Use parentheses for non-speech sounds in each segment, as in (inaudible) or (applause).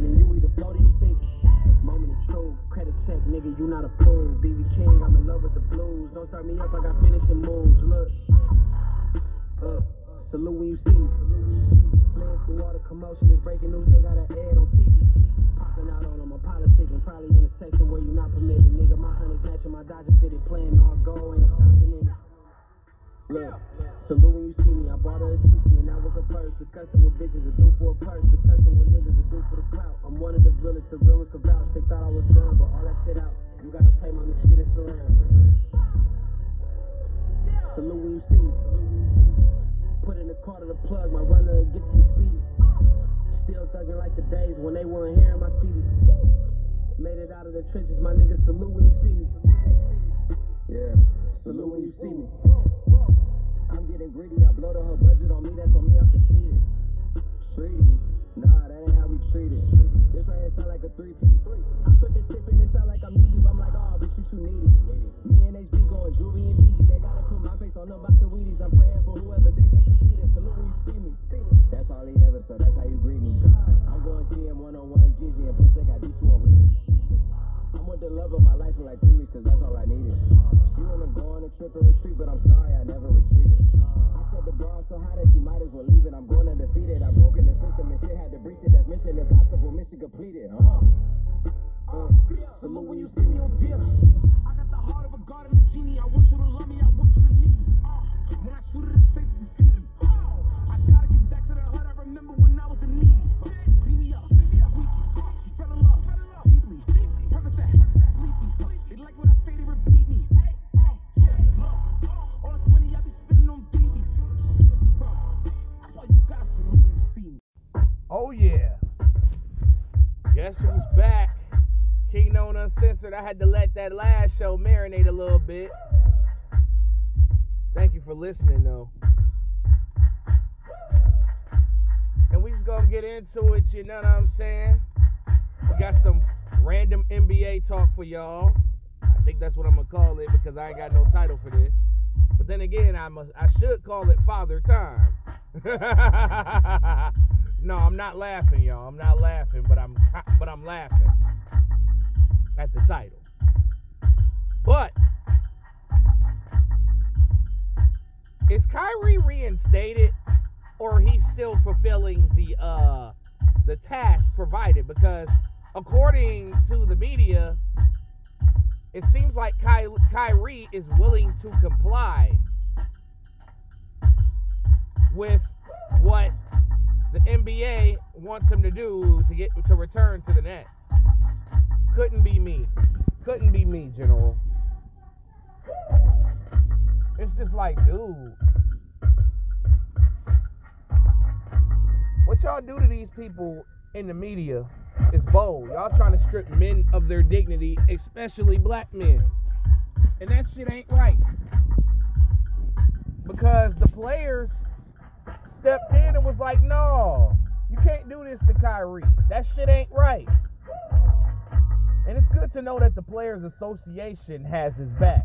and you either float or you sink. Moment of truth, credit check, nigga, you not approved. BB King, I'm in love with the blues. Don't start me up, I got finishing moves. Look, uh, salute when you see me. Slaying through all the commotion, it's breaking news, they got an ad on TV. Popping out on them, I'm politicking, probably in a section where you not permitted. Nigga, my honey's matching my Dodger fitted, playing all go, ain't no stopping it. Look, salute when you see me. I bought her a CC and I was a purse. Disgusting with bitches, a do for a purse. Disgusting with niggas, a do for the clout. I'm one of the realest, the real ones can vouch. They thought I was done, but all that shit out. You gotta play my new shit in surround. Salute when you see me. Put in the car to the plug, my runner gets you speedy. Still thugging like the days when they weren't hearing my CD. Made it out of the trenches, my niggas. Salute when you see me. Yeah, salute when you see me. I'm getting greedy, I blow to her budget on me, that's on me, I can see it. Treaty, nah, that ain't how we treat it. This right here sound like a three P. I put the tip in, it sound like I'm knee deep. I'm like, oh, bitch, you too needy. Me and HB going juvie and BG, they gotta put my face on them box of Wheaties. I'm praying for whoever they think they competing. Salute when you see me. That's all he ever, so that's how you greet me. I'm going TM one on one Jeezy, and plus they got D2 on repeat. I'm with the love of my life for like three weeks, cause that's all I needed. She wanna go on a trip and retreat, but I'm sorry, I never retreated. I said the bar so high that you might as well leave it. I'm going to defeat it. I've broken the system and shit had to breach it. That's mission impossible, mission completed. Uh-huh. Uh, salute when you see me on Yeah. I got the heart of a god and a genie. I want you to love me, I want you to need me. Uh, when I shoot at Uncensored. I had to let that last show marinate a little bit. Thank you for listening though. And we just gonna get into it, you know what I'm saying? We got some random NBA talk for y'all. I think that's what I'm gonna call it because I ain't got no title for this. But then again, I must I should call it Father Time. (laughs) no, I'm not laughing, y'all. I'm not laughing, but I'm but I'm laughing at the title. But is Kyrie reinstated or he's still fulfilling the uh the task provided because according to the media it seems like Ky- Kyrie is willing to comply with what the NBA wants him to do to get to return to the Nets. Couldn't be me. Couldn't be me, General. It's just like, dude. What y'all do to these people in the media is bold. Y'all trying to strip men of their dignity, especially black men. And that shit ain't right. Because the players stepped in and was like, no, you can't do this to Kyrie. That shit ain't right. And it's good to know that the Players Association has his back.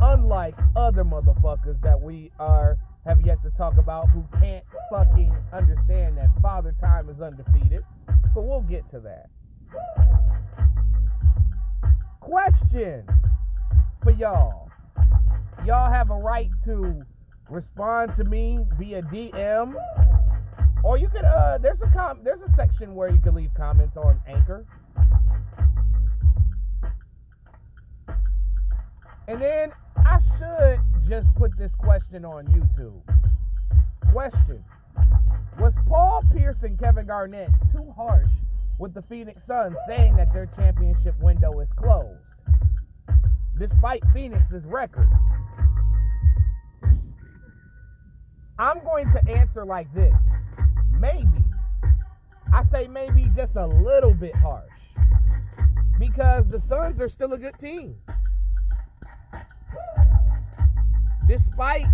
Unlike other motherfuckers that we are have yet to talk about who can't fucking understand that Father Time is undefeated. But we'll get to that. Question for y'all. Y'all have a right to respond to me via DM. Or you could uh there's a com there's a section where you can leave comments on Anchor. And then I should just put this question on YouTube. Question Was Paul Pierce and Kevin Garnett too harsh with the Phoenix Suns saying that their championship window is closed? Despite Phoenix's record. I'm going to answer like this. Maybe. I say maybe just a little bit harsh. Because the Suns are still a good team. Despite,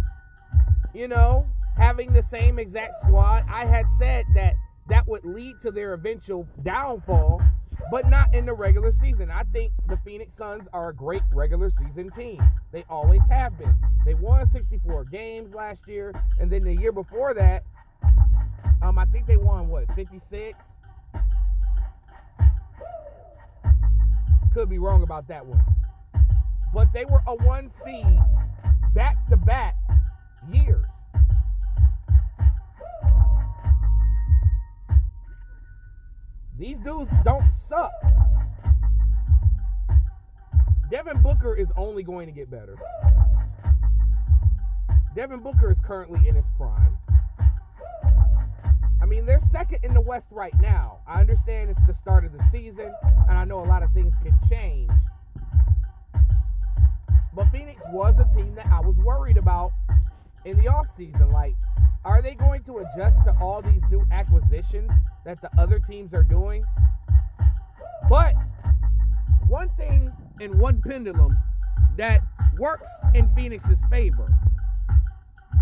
you know, having the same exact squad, I had said that that would lead to their eventual downfall, but not in the regular season. I think the Phoenix Suns are a great regular season team. They always have been. They won 64 games last year, and then the year before that, um, I think they won what 56. could be wrong about that one. But they were a one seed back to back years. These dudes don't suck. Devin Booker is only going to get better. Devin Booker is currently in his prime. I mean, they're second in the West right now. I understand it's the start of the season, and I know a lot of things can change. But Phoenix was a team that I was worried about in the offseason. Like, are they going to adjust to all these new acquisitions that the other teams are doing? But one thing in one pendulum that works in Phoenix's favor.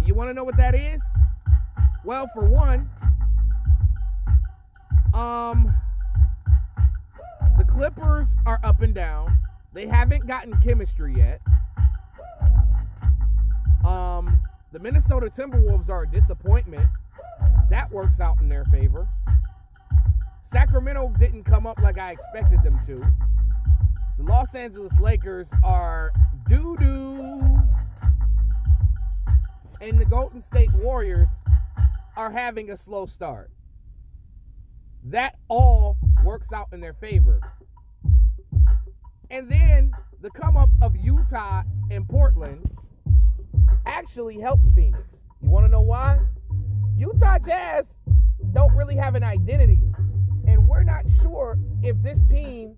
You want to know what that is? Well, for one, um, the Clippers are up and down. They haven't gotten chemistry yet. Um, the Minnesota Timberwolves are a disappointment. That works out in their favor. Sacramento didn't come up like I expected them to. The Los Angeles Lakers are doo doo. And the Golden State Warriors are having a slow start. That all works out in their favor. And then the come up of Utah and Portland actually helps Phoenix. You want to know why? Utah Jazz don't really have an identity. And we're not sure if this team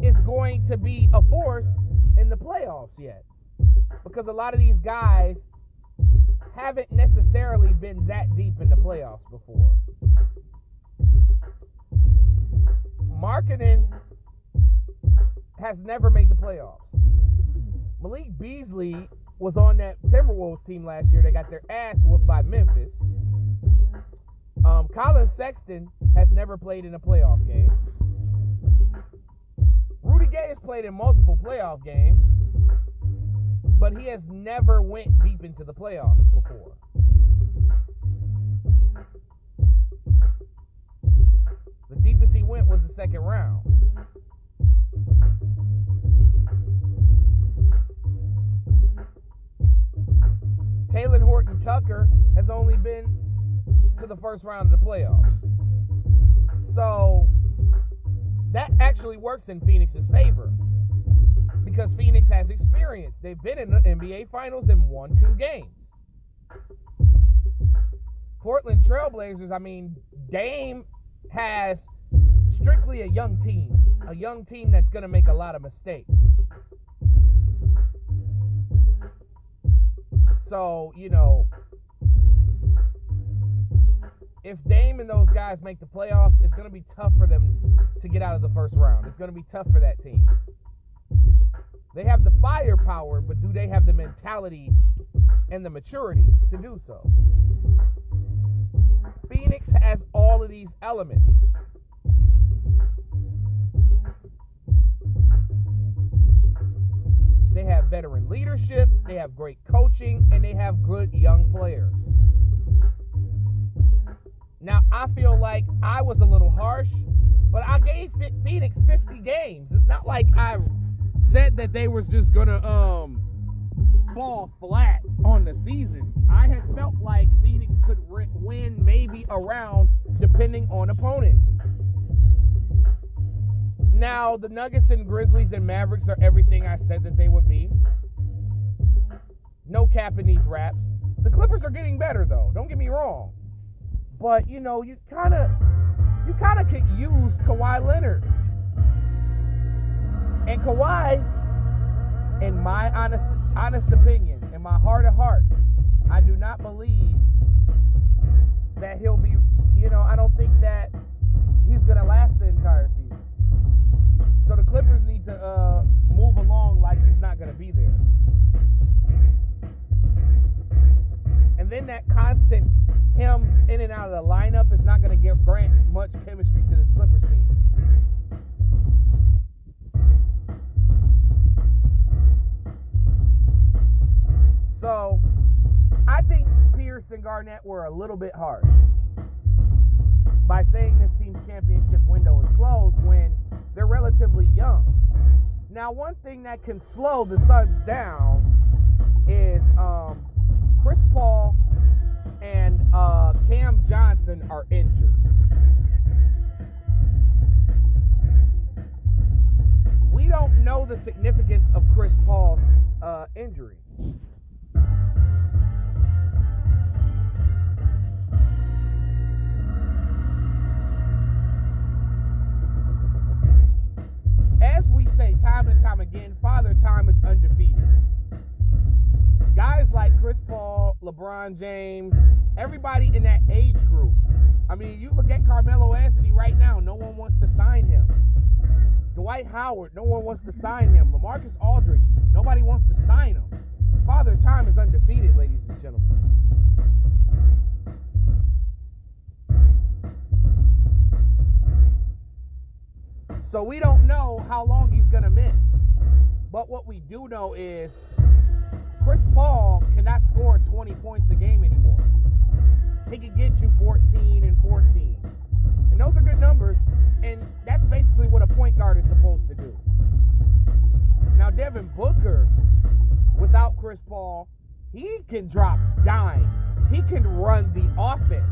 is going to be a force in the playoffs yet. Because a lot of these guys haven't necessarily been that deep in the playoffs before. Markkanen has never made the playoffs. Malik Beasley was on that Timberwolves team last year. They got their ass whooped by Memphis. Um, Collin Sexton has never played in a playoff game. Rudy Gay has played in multiple playoff games, but he has never went deep into the playoffs before. The deepest he went was the second round. Talen Horton Tucker has only been to the first round of the playoffs. So that actually works in Phoenix's favor because Phoenix has experience. They've been in the NBA Finals and won two games. Portland Trailblazers, I mean, Dame has strictly a young team, a young team that's going to make a lot of mistakes. So, you know, if Dame and those guys make the playoffs, it's going to be tough for them to get out of the first round. It's going to be tough for that team. They have the firepower, but do they have the mentality and the maturity to do so? Phoenix has all of these elements. They have veteran leadership, they have great coaching, and they have good young players. Now, I feel like I was a little harsh, but I gave Phoenix 50 games. It's not like I said that they was just going to um fall flat on the season. I had felt like Phoenix could win maybe around depending on opponent. Now, the Nuggets and Grizzlies and Mavericks are everything I said that they would be. No cap in these raps. The Clippers are getting better though. Don't get me wrong. But you know, you kind of you kind of could use Kawhi Leonard. And Kawhi, in my honest honest opinion, in my heart of hearts, I do not believe that he'll be. You know, I don't think that he's gonna last the entire season. So the Clippers need to uh, move along like he's not gonna be there. And then that constant him in and out of the lineup is not going to give Grant much chemistry to this Clippers team. So I think Pierce and Garnett were a little bit harsh by saying this team's championship window is closed when they're relatively young. Now, one thing that can slow the Suns down is um, Chris Paul and uh, Cam Johnson are injured. We don't know the significance of Chris Paul's uh, injury. Time again, Father Time is undefeated. Guys like Chris Paul, LeBron James, everybody in that age group. I mean, you look at Carmelo Anthony right now, no one wants to sign him. Dwight Howard, no one wants to sign him. LaMarcus Aldridge, nobody wants to sign him. Father Time is undefeated, ladies and gentlemen. So we don't know how long he's going to miss. But what we do know is Chris Paul cannot score 20 points a game anymore. He can get you 14 and 14. And those are good numbers. And that's basically what a point guard is supposed to do. Now, Devin Booker, without Chris Paul, he can drop dimes. He can run the offense.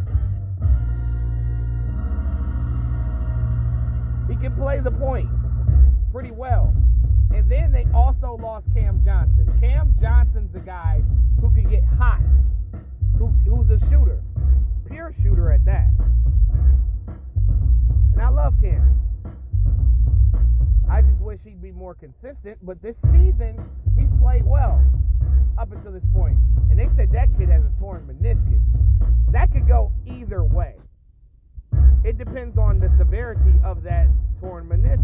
He can play the point pretty well. And then they also lost Cam Johnson. Cam Johnson's a guy who could get hot, who, who's a shooter, pure shooter at that. And I love Cam. I just wish he'd be more consistent, but this season he's played well up until this point. And they said that kid has a torn meniscus. That could go either way. It depends on the severity of that torn meniscus.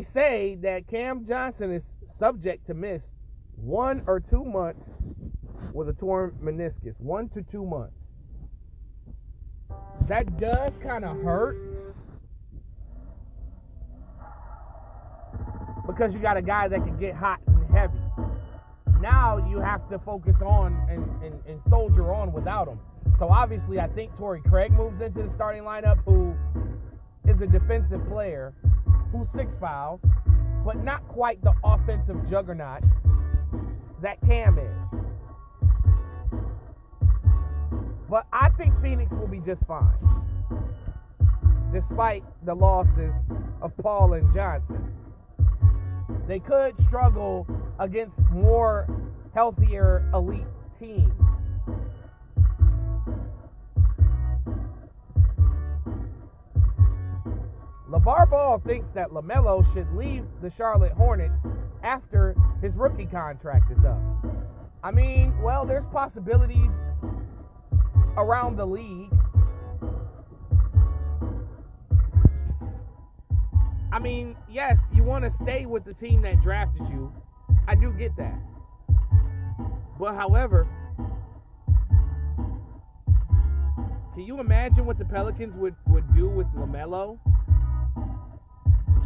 They say that Cam Johnson is subject to miss one or two months with a torn meniscus. One to two months. That does kind of hurt. Because you got a guy that can get hot and heavy. Now you have to focus on and, and, and soldier on without him. So obviously, I think Torrey Craig moves into the starting lineup, who is a defensive player, who's six fouls, but not quite the offensive juggernaut that Cam is. But I think Phoenix will be just fine, despite the losses of Paul and Johnson. They could struggle against more healthier elite teams. LaVar Ball thinks that LaMelo should leave the Charlotte Hornets after his rookie contract is up. I mean, well, there's possibilities around the league. I mean, yes, you want to stay with the team that drafted you. I do get that. But however, can you imagine what the Pelicans would, would do with LaMelo?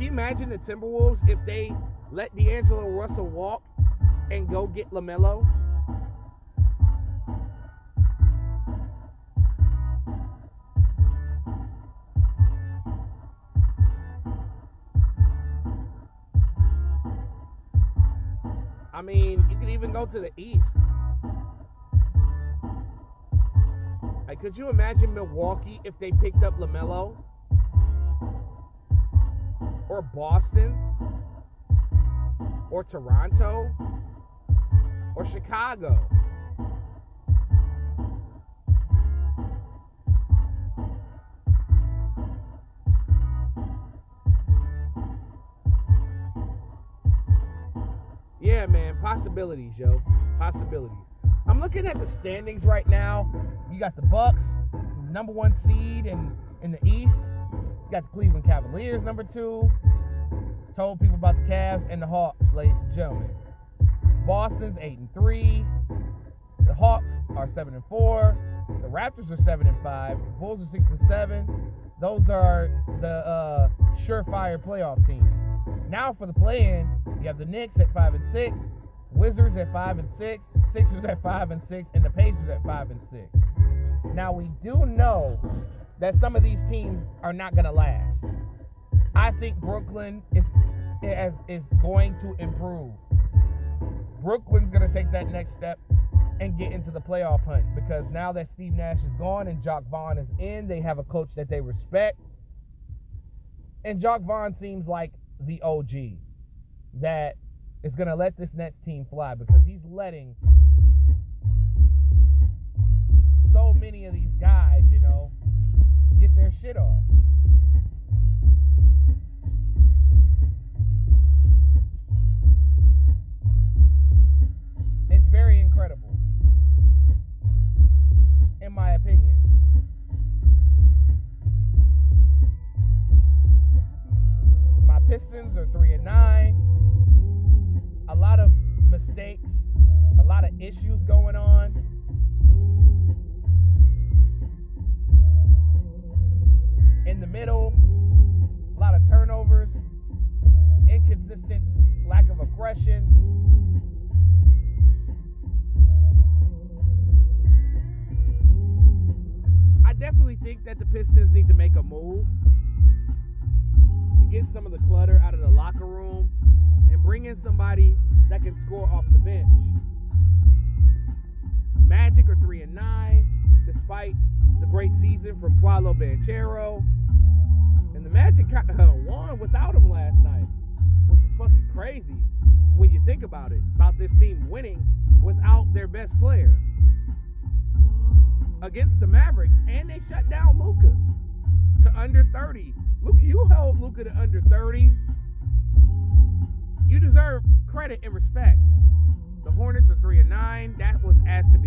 You imagine the Timberwolves if they let D'Angelo Russell walk and go get LaMelo? I mean, you could even go to the East. Like, could you imagine Milwaukee if they picked up LaMelo? Or Boston? Or Toronto? Or Chicago? Yeah, man, possibilities, yo. Possibilities. I'm looking at the standings right now. You got the Bucks, number one seed in, in the East. Got the Cleveland Cavaliers, number two. Told people about the Cavs and the Hawks, ladies and gentlemen. Boston's eight and three. The Hawks are seven and four. The Raptors are seven and five. The Bulls are six and seven. Those are the uh, surefire playoff teams. Now for the play-in, you have the Knicks at five and six, Wizards at five and six, Sixers at five and six, and the Pacers at five and six. Now we do know that some of these teams are not going to last. I think Brooklyn is is, going to improve. Brooklyn's going to take that next step and get into the playoff hunt because now that Steve Nash is gone and Jacque Vaughn is in, they have a coach that they respect. And Jacque Vaughn seems like the OG that is going to let this Nets team fly because he's letting so many of these guys, you know, their shit off.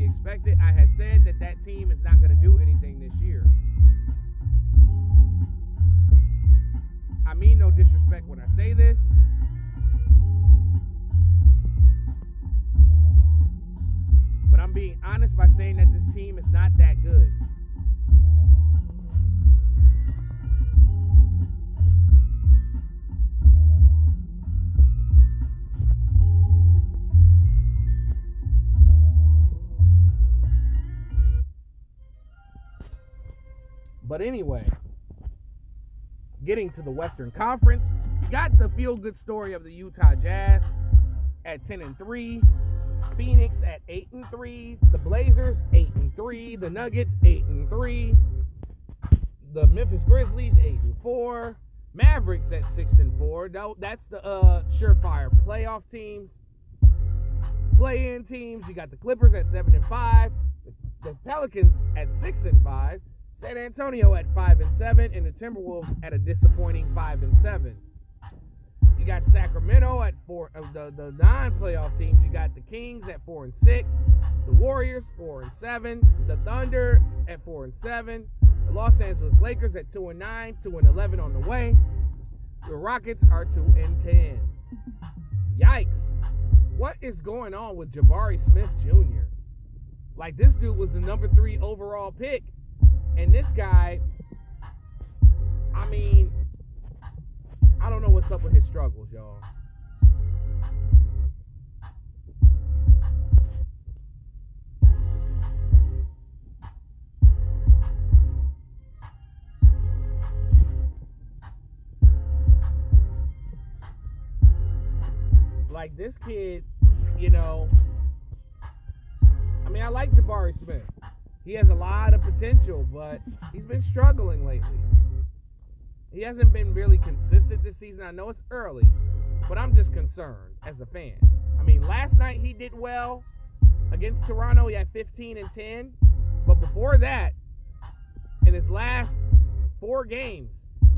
Expected. I had said that that team is not getting to the Western Conference, got the feel good story of the Utah Jazz at 10 and 3, Phoenix at 8 and 3, the Blazers 8 and 3, the Nuggets 8 and 3, the Memphis Grizzlies 8 and 4, Mavericks at 6 and 4. That's the uh, surefire playoff teams. Play-in teams, you got the Clippers at 7 and 5, the Pelicans at 6 and 5, San Antonio at five and seven, and the Timberwolves at a disappointing five and seven. You got Sacramento at four of the, the non-playoff teams. You got the Kings at four and six, the Warriors four and seven, the Thunder at four and seven, the Los Angeles Lakers at two and nine, two and eleven on the way. The Rockets are two and ten. Yikes! What is going on with Jabari Smith Jr.? Like this dude was the number three overall pick and this guy, I mean, I don't know what's up with his struggles, y'all. Like this kid, you know, I mean, I like Jabari Smith. He has a lot of potential, but he's been struggling lately. He hasn't been really consistent this season. I know it's early, but I'm just concerned as a fan. I mean, last night he did well against Toronto. He had 15 and 10, but before that, in his last four games,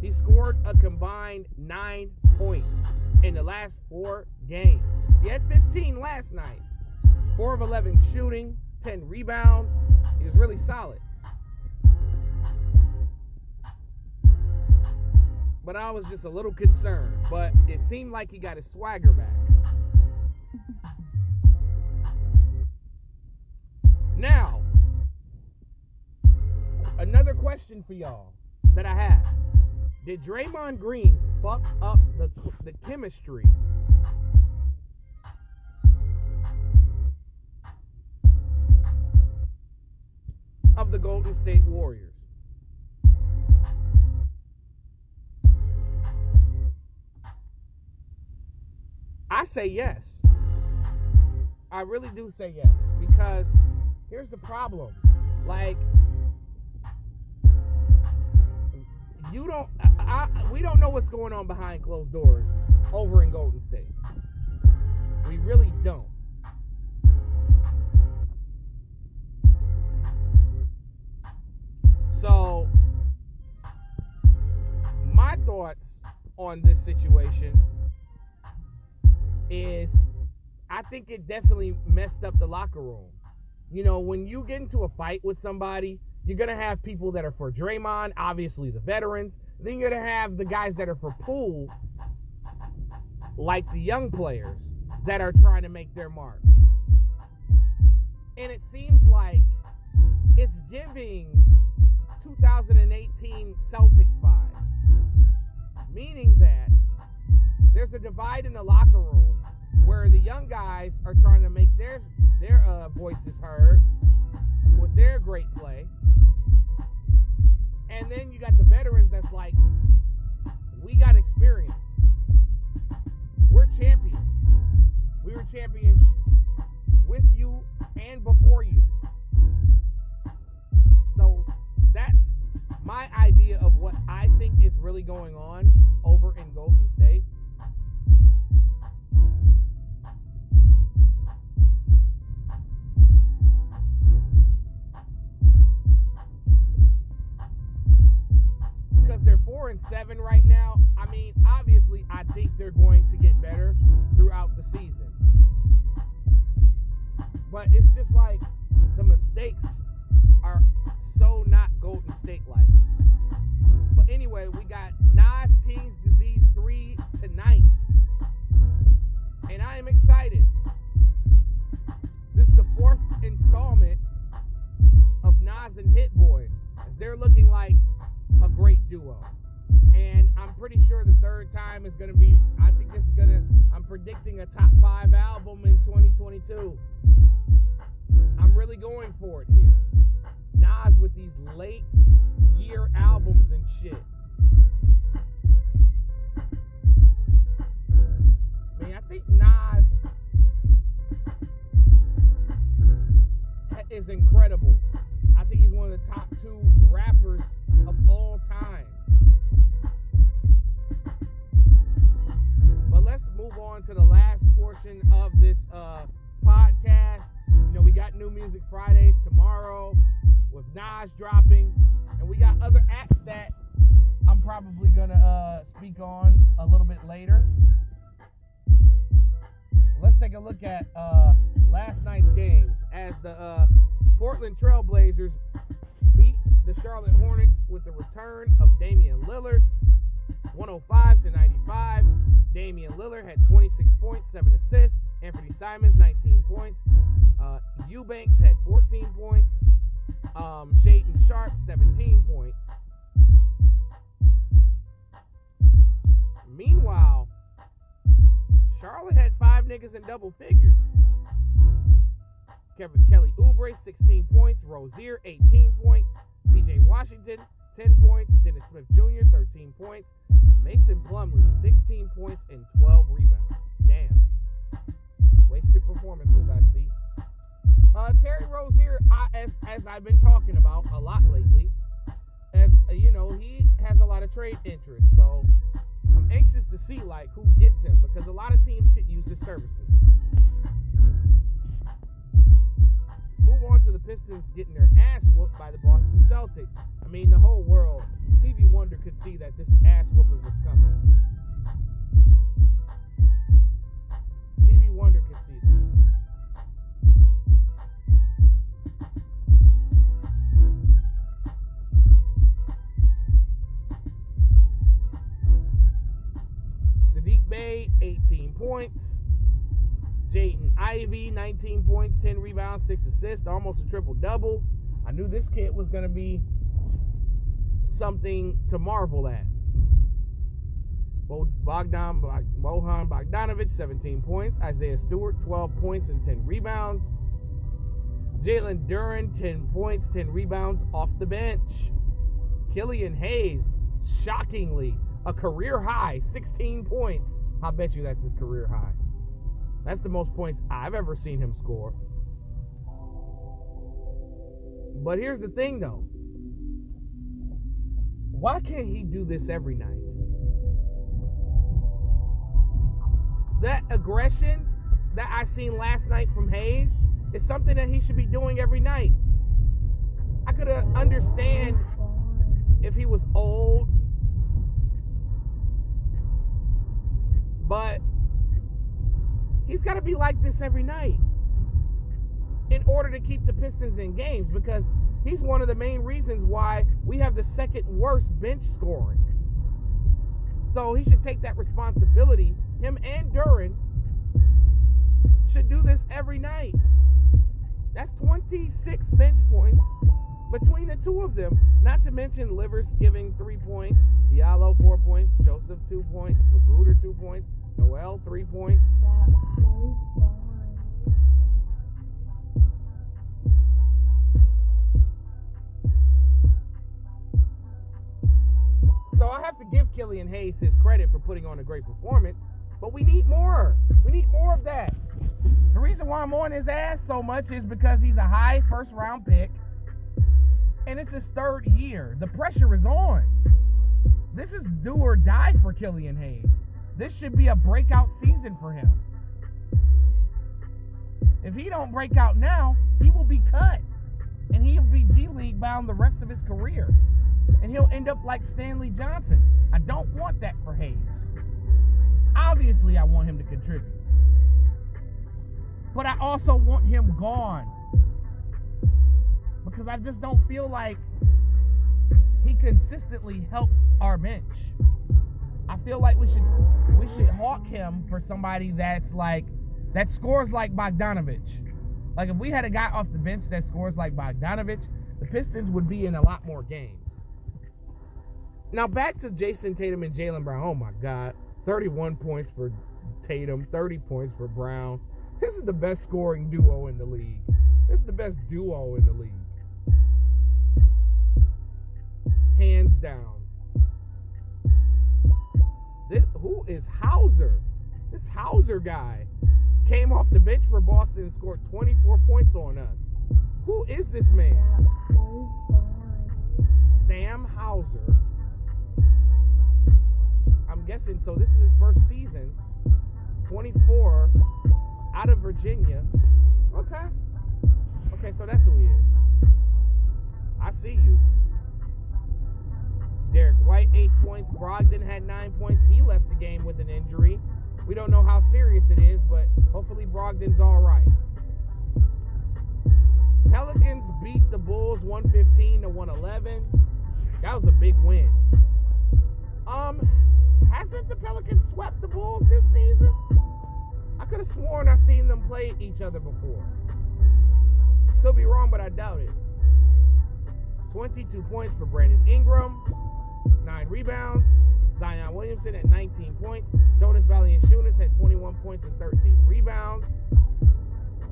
he scored a combined nine points in the last four games. He had 15 last night, four of 11 shooting, 10 rebounds. He was really solid. But I was just a little concerned. But it seemed like he got his swagger back. Now, another question for y'all that I have. Did Draymond Green fuck up the the chemistry the Golden State Warriors? I say yes. I really do say yes because here's the problem. Like you don't I, we don't know what's going on behind closed doors over in Golden State. We really don't. On this situation is I think it definitely messed up the locker room. You know, when you get into a fight with somebody, you're going to have people that are for Draymond, obviously the veterans. Then you're going to have the guys that are for Poole, like the young players that are trying to make their mark. And it seems like it's giving a divide in the locker room where the young guys are trying to make their their uh, voices heard with their great play, and then you got the veterans that's like, we got experience. We're champions. We were champions with you and before you. So that's my idea of what I think is really going on over in Golden State. Pretty sure the third time is going to be, I think this is going to, I'm predicting a top five album in 2022. I'm really going for it here. Nas with these late year albums and shit. Man, I think Nas is incredible. I think he's one of the top two rappers of all time. On to the last portion of this uh, podcast. You know, we got new music Fridays tomorrow with Nas dropping, and we got other acts that I'm probably gonna uh, speak on a little bit later. Let's take a look at uh, last night's games as the uh, Portland Trailblazers beat the Charlotte Hornets with the return of Damian Lillard, 105 to 95. Damian Lillard had 26 points, 7 assists. Anthony Simons 19 points. Uh, Eubanks had 14 points. Um, Sharpe 17 points. Meanwhile, Charlotte had five niggas in double figures. Kevin Kelly Oubre 16 points. Rozier 18 points. PJ Washington 10 points. Dennis Smith Jr. 13 points. Mason Plumlee 16 points and 12 rebounds. Damn. Wasted performances, I see. Uh, Terry Rozier, I, as as I've been talking about a lot lately, as uh, you know, he has a lot of trade interest. So I'm anxious to see like who gets him because a lot of teams could use his services. Move on to the Pistons getting their ass whooped by the Boston Celtics. I mean, the whole world, Stevie Wonder could see that this ass whooping was coming. Stevie Wonder could see that. Saddiq Bey, 18 points. Ivey, 19 points, 10 rebounds, 6 assists, almost a triple double. I knew this kid was going to be something to marvel at. Bogdan Bojan Bogdanovic, 17 points. Isaiah Stewart, 12 points and 10 rebounds. Jalen Duren, 10 points, 10 rebounds off the bench. Killian Hayes, shockingly, a career high, 16 points. I bet you that's his career high. That's the most points I've ever seen him score. But here's the thing though. Why can't he do this every night? That aggression that I seen last night from Hayes is something that he should be doing every night. I could understand if he was old, but he's got to be like this every night in order to keep the Pistons in games because he's one of the main reasons why we have the second worst bench scoring. So he should take that responsibility. Him and Duren should do this every night. That's 26 bench points between the two of them. Not to mention Livers giving three points, Diallo four points, Joseph two points, Magruder two points, Noel three points. So I have to give Killian Hayes his credit for putting on a great performance, but we need more. We need more of that. The reason why I'm on his ass so much is because he's a high first round pick and it's his third year. The pressure is on. This is do or die for Killian Hayes. This should be a breakout season for him. If he don't break out now, he will be cut. And he'll be G League bound the rest of his career. And he'll end up like Stanley Johnson. I don't want that for Hayes. Obviously, I want him to contribute. But I also want him gone. Because I just don't feel like he consistently helps our bench. I feel like we should we should hawk him for somebody that's like that scores like Bogdanovic. Like if we had a guy off the bench that scores like Bogdanovic, the Pistons would be in a lot more games. Now back to Jayson Tatum and Jaylen Brown. Oh my God. 31 points for Tatum, 30 points for Brown. This is the best scoring duo in the league. This is the best duo in the league. Hands down. This who is Hauser? This Hauser guy came off the bench for Boston and scored 24 points on us. Who is this man? Sam Hauser. I'm guessing so. This is his first season. 24 out of Virginia. Okay. Okay, so that's who he is. I see you. Derrick White, eight points. Brogdon had nine points. He left the game with an injury. We don't know how serious it is, but hopefully Brogdon's all right. Pelicans beat the Bulls 115 to 111. That was a big win. Um, hasn't the Pelicans swept the Bulls this season? I could have sworn I've seen them play each other before. Could be wrong, but I doubt it. 22 points for Brandon Ingram, 9 rebounds. Zion Williamson at 19 points. Jonas Valanciunas had 21 points and 13 rebounds.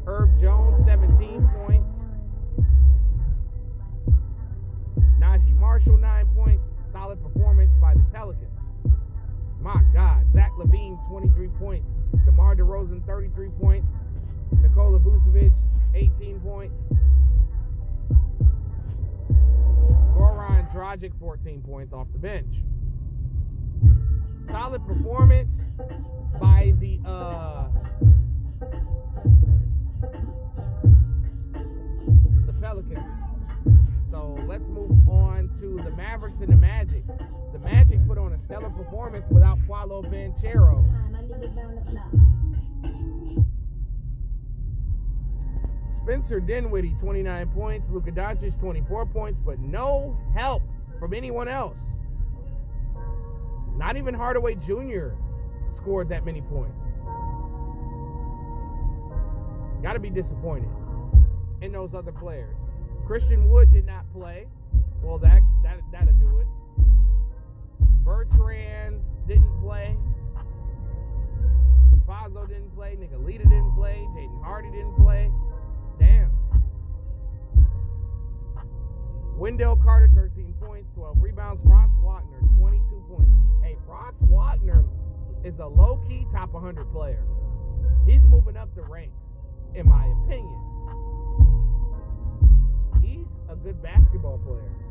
Herb Jones, 17 points. Naji Marshall, 9 points. Solid performance by the Pelicans. My God. Zach LaVine, 23 points. DeMar DeRozan, 33 points. Nikola Vucevic, 18 points. Goran 14 points off the bench. Solid performance by the uh, the Pelicans. So let's move on to the Mavericks and the Magic. The Magic put on a stellar performance without Paolo Banchero. Spencer Dinwiddie, 29 points. Luka Doncic, 24 points, but no help from anyone else. Not even Hardaway Jr. scored that many points. Got to be disappointed in those other players. Christian Wood did not play. Well, that that that'll do it. Bertrand didn't play. Campazzo didn't play. Nicolita didn't play. Jaden Hardy didn't play. Damn. Wendell Carter, 13 points, 12 rebounds. Franz Wagner, 22 points. Hey, Franz Wagner is a low key top 100 player. He's moving up the ranks, in my opinion. He's a good basketball player.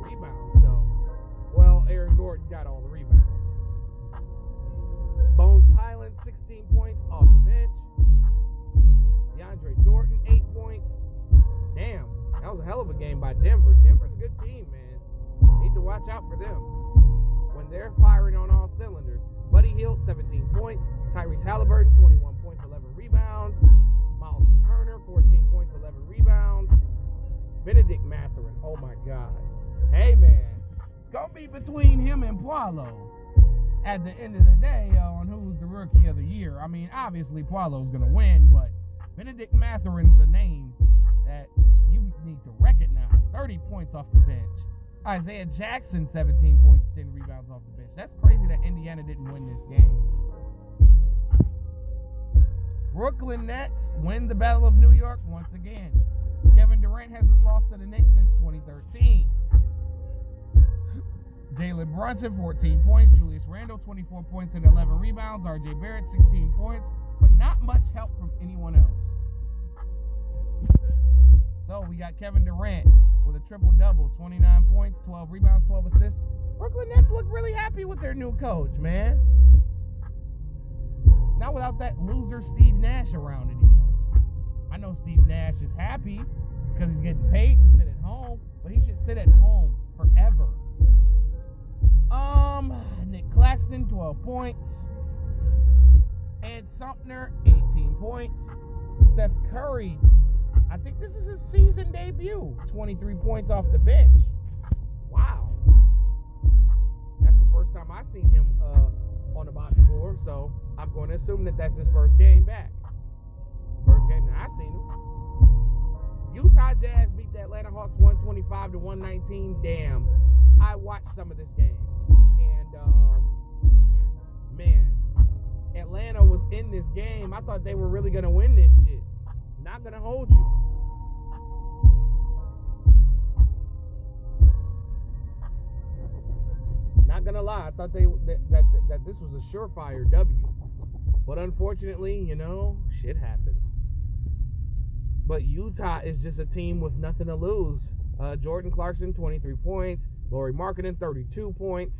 Rebounds, though. Well, Aaron Gordon got all the rebounds. Bones Hyland, 16 points off the bench. DeAndre Jordan, 8 points. Damn, that was a hell of a game by Denver. Denver's a good team, man. Need to watch out for them when they're firing on all cylinders. Buddy Hield, 17 points. Tyrese Halliburton, 21 points, 11 rebounds. Miles Turner, 14 points, 11 rebounds. Bennedict Mathurin, oh my God. Hey, man. To be between him and Paolo at the end of the day uh, on who's the rookie of the year. I mean, obviously, Paolo's to win, but Bennedict Mathurin's the name that you need to recognize. 30 points off the bench. Isaiah Jackson, 17 points, 10 rebounds off the bench. That's crazy that Indiana didn't win this game. Brooklyn Nets win the Battle of New York once again. Kevin Durant hasn't lost to the Knicks since 2013. Jalen Brunson, 14 points. Julius Randle, 24 points and 11 rebounds. RJ Barrett, 16 points, but not much help from anyone else. So we got Kevin Durant with a triple double 29 points, 12 rebounds, 12 assists. Brooklyn Nets look really happy with their new coach, man. Not without that loser Steve Nash around anymore. I know Steve Nash is happy because he's getting paid to sit at home, but he should sit at home forever. Um, Nick Claxton, 12 points. Ed Sumner, 18 points. Seth Curry, I think this is his season debut. 23 points off the bench. Wow. That's the first time I've seen him uh, on the box score, so I'm going to assume that that's his first game back. First game that I've seen him. Utah Jazz beat the Atlanta Hawks 125 to 119. Damn. I watched some of this game. And, um, man, Atlanta was in this game. I thought they were really to win this shit. Not to hold you. Not gonna lie, I thought they that, that that this was a surefire W, but unfortunately, you know, shit happens. But Utah is just a team with nothing to lose. Uh, Jordan Clarkson, 23 points. Lauri Markkanen, 32 points.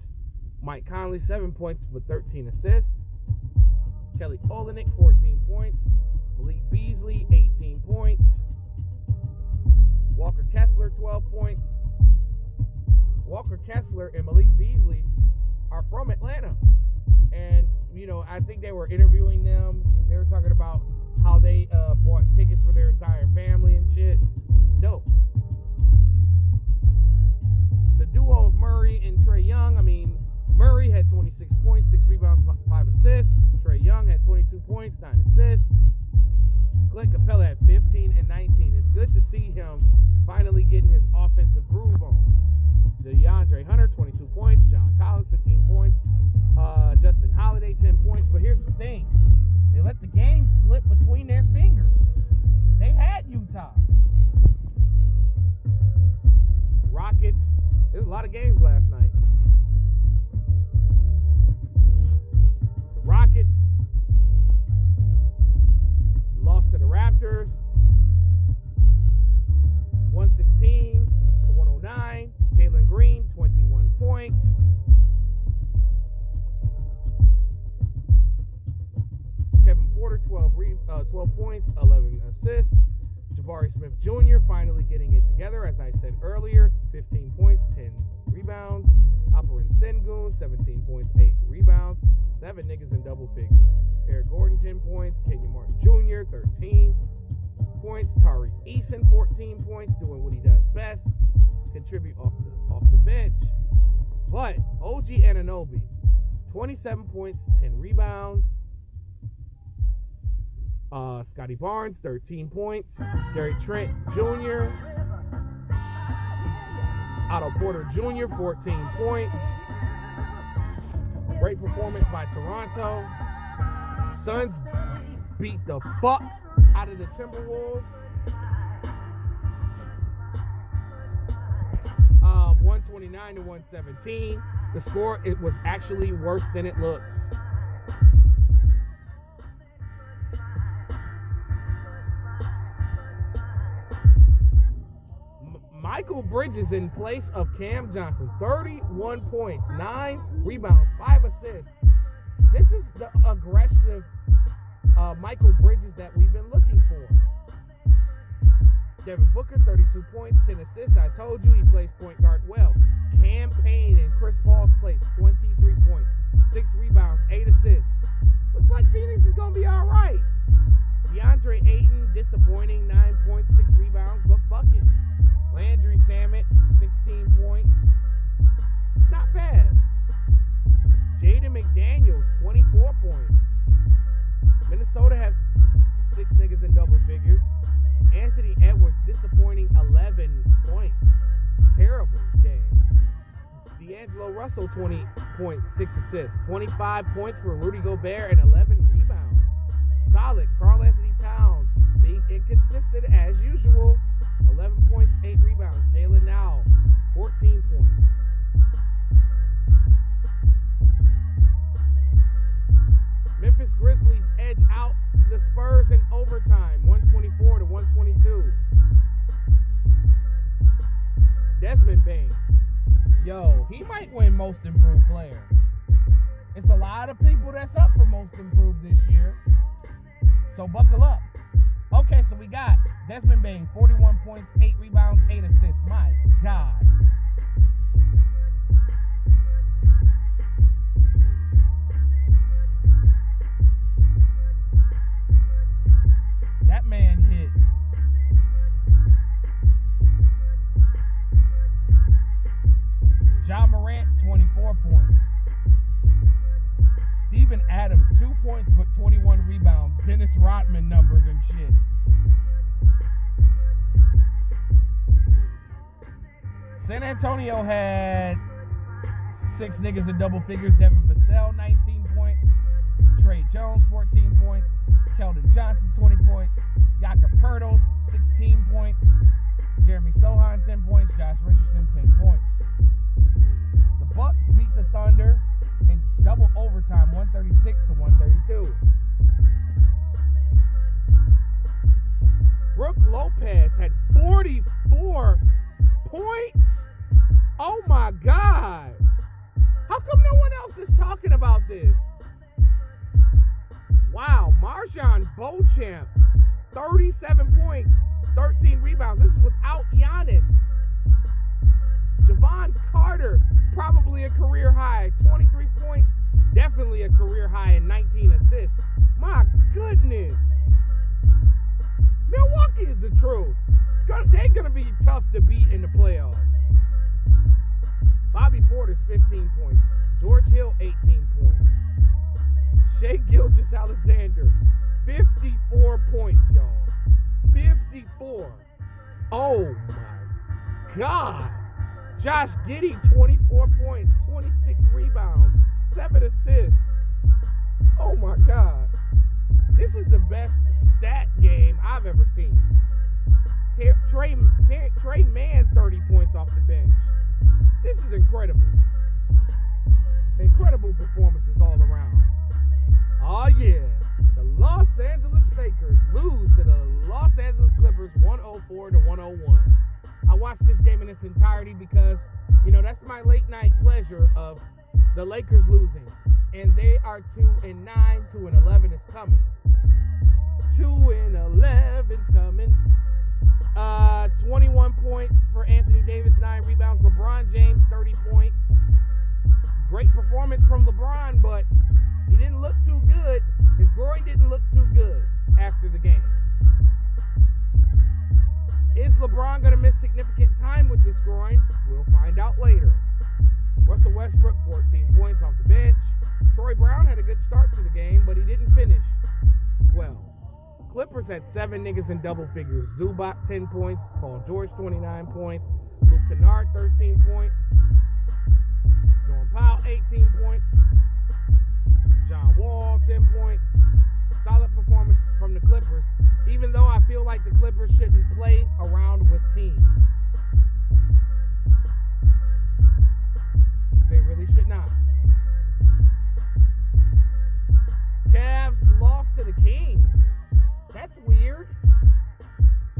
Mike Conley, 7 points with 13 assists. Kelly Olynyk, 14 points. Malik Beasley, 18 points. Walker Kessler, 12 points. Walker Kessler and Malik Beasley are from Atlanta. And, you know, I think they were interviewing them. They were talking about how they uh, bought tickets for their entire family and shit. Dope. Duo of Murray and Trae Young, I mean, Murray had 26 points, 6 rebounds, 5 assists. Trae Young had 22 points, 9 assists. Clint Capela had 15 and 19. It's good to see him finally getting his offensive groove on. DeAndre Hunter, 22 points. John Collins, 15 points. Uh, Justin Holiday, 10 points. Scottie Barnes, 13 points. Gary Trent Jr. Otto Porter Jr., 14 points. Great performance by Toronto. Suns beat the fuck out of the Timberwolves. Um, 129 to 117. The score it was actually worse than it looks. Bridges in place of Cam Johnson, 31 points, 9 rebounds, 5 assists. This is the aggressive uh, Mikal Bridges that we've been looking for. Devin Booker, 32 points, 10 assists. I told you he plays point guard well. Cam Payne in Chris Paul's place, 23 points, 6 rebounds, 8 assists. Looks like Phoenix is going to be all right. DeAndre Ayton, disappointing, 9 points, 6 rebounds, but fuck it. Landry Shamet, 16 points. Not bad. Jaden McDaniels, 24 points. Minnesota had six niggas in double figures. Anthony Edwards, disappointing 11 points. Terrible game. D'Angelo Russell, 20 points, 6 assists. 25 points for Rudy Gobert and 11 rebounds. Solid. Karl-Anthony Towns, being inconsistent as usual. 11 points, 8 rebounds. Jaylen Nowell, 14 points. Memphis Grizzlies edge out the Spurs in overtime, 124 to 122. Desmond Bane, yo, he might win Most Improved Player. It's a lot of people that's up for Most Improved this year, so buckle up. Niggas in double figures. 104 to 101. I watched this game in its entirety because, you know, that's my late night pleasure of the Lakers losing. And they are 2 and 9, 2 and 11 is coming. 2 and 11's coming. Uh, 21 points for Anthony Davis, 9 rebounds. LeBron James, 30 points. Great performance from LeBron, but he didn't look too good. His groin didn't look too good after the game. Is LeBron going to miss significant time with this groin? We'll find out later. Russell Westbrook, 14 points off the bench. Troy Brown had a good start to the game, but he didn't finish well. Clippers had seven niggas in double figures. Zubac, 10 points. Paul George, 29 points. Luke Kennard, 13 points. Norm Powell, 18 points. John Wall, 10 points. Solid performance from the Clippers, even though I feel like the Clippers shouldn't play around with teams. They really should not. Cavs lost to the Kings. That's weird.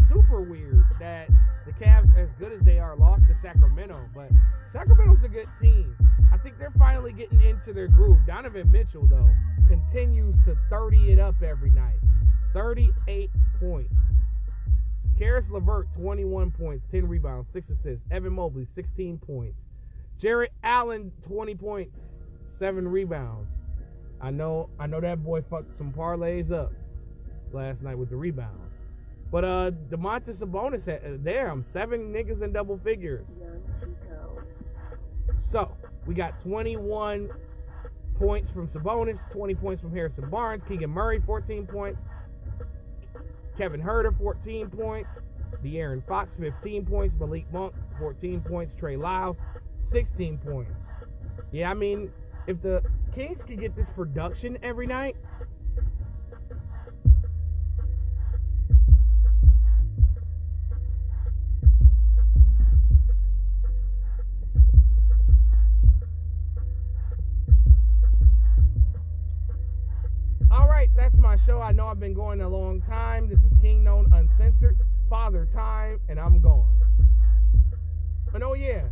Super weird that the Cavs, as good as they are, lost to Sacramento. But Sacramento's a good team. I think they're finally getting into their groove. Donovan Mitchell, though, continues to 30 it up every night. 38 points. Caris LeVert, 21 points, 10 rebounds, 6 assists. Evan Mobley, 16 points. Jarrett Allen, 20 points, 7 rebounds. I know I know that boy fucked some parlays up last night with the rebounds. But uh Domantas Sabonis had uh, damn seven niggas in double figures. So we got 21 points from Sabonis, 20 points from Harrison Barnes, Keegan Murray 14 points, Kevin Huerter 14 points, De'Aaron Fox 15 points, Malik Monk 14 points, Trey Lyles 16 points. Yeah, I mean, if the Kings could get this production every night, show. I know I've been going a long time. This is King Known Uncensored, Father Time, and I'm gone. But oh yeah.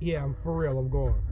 Yeah, I'm for real, I'm going.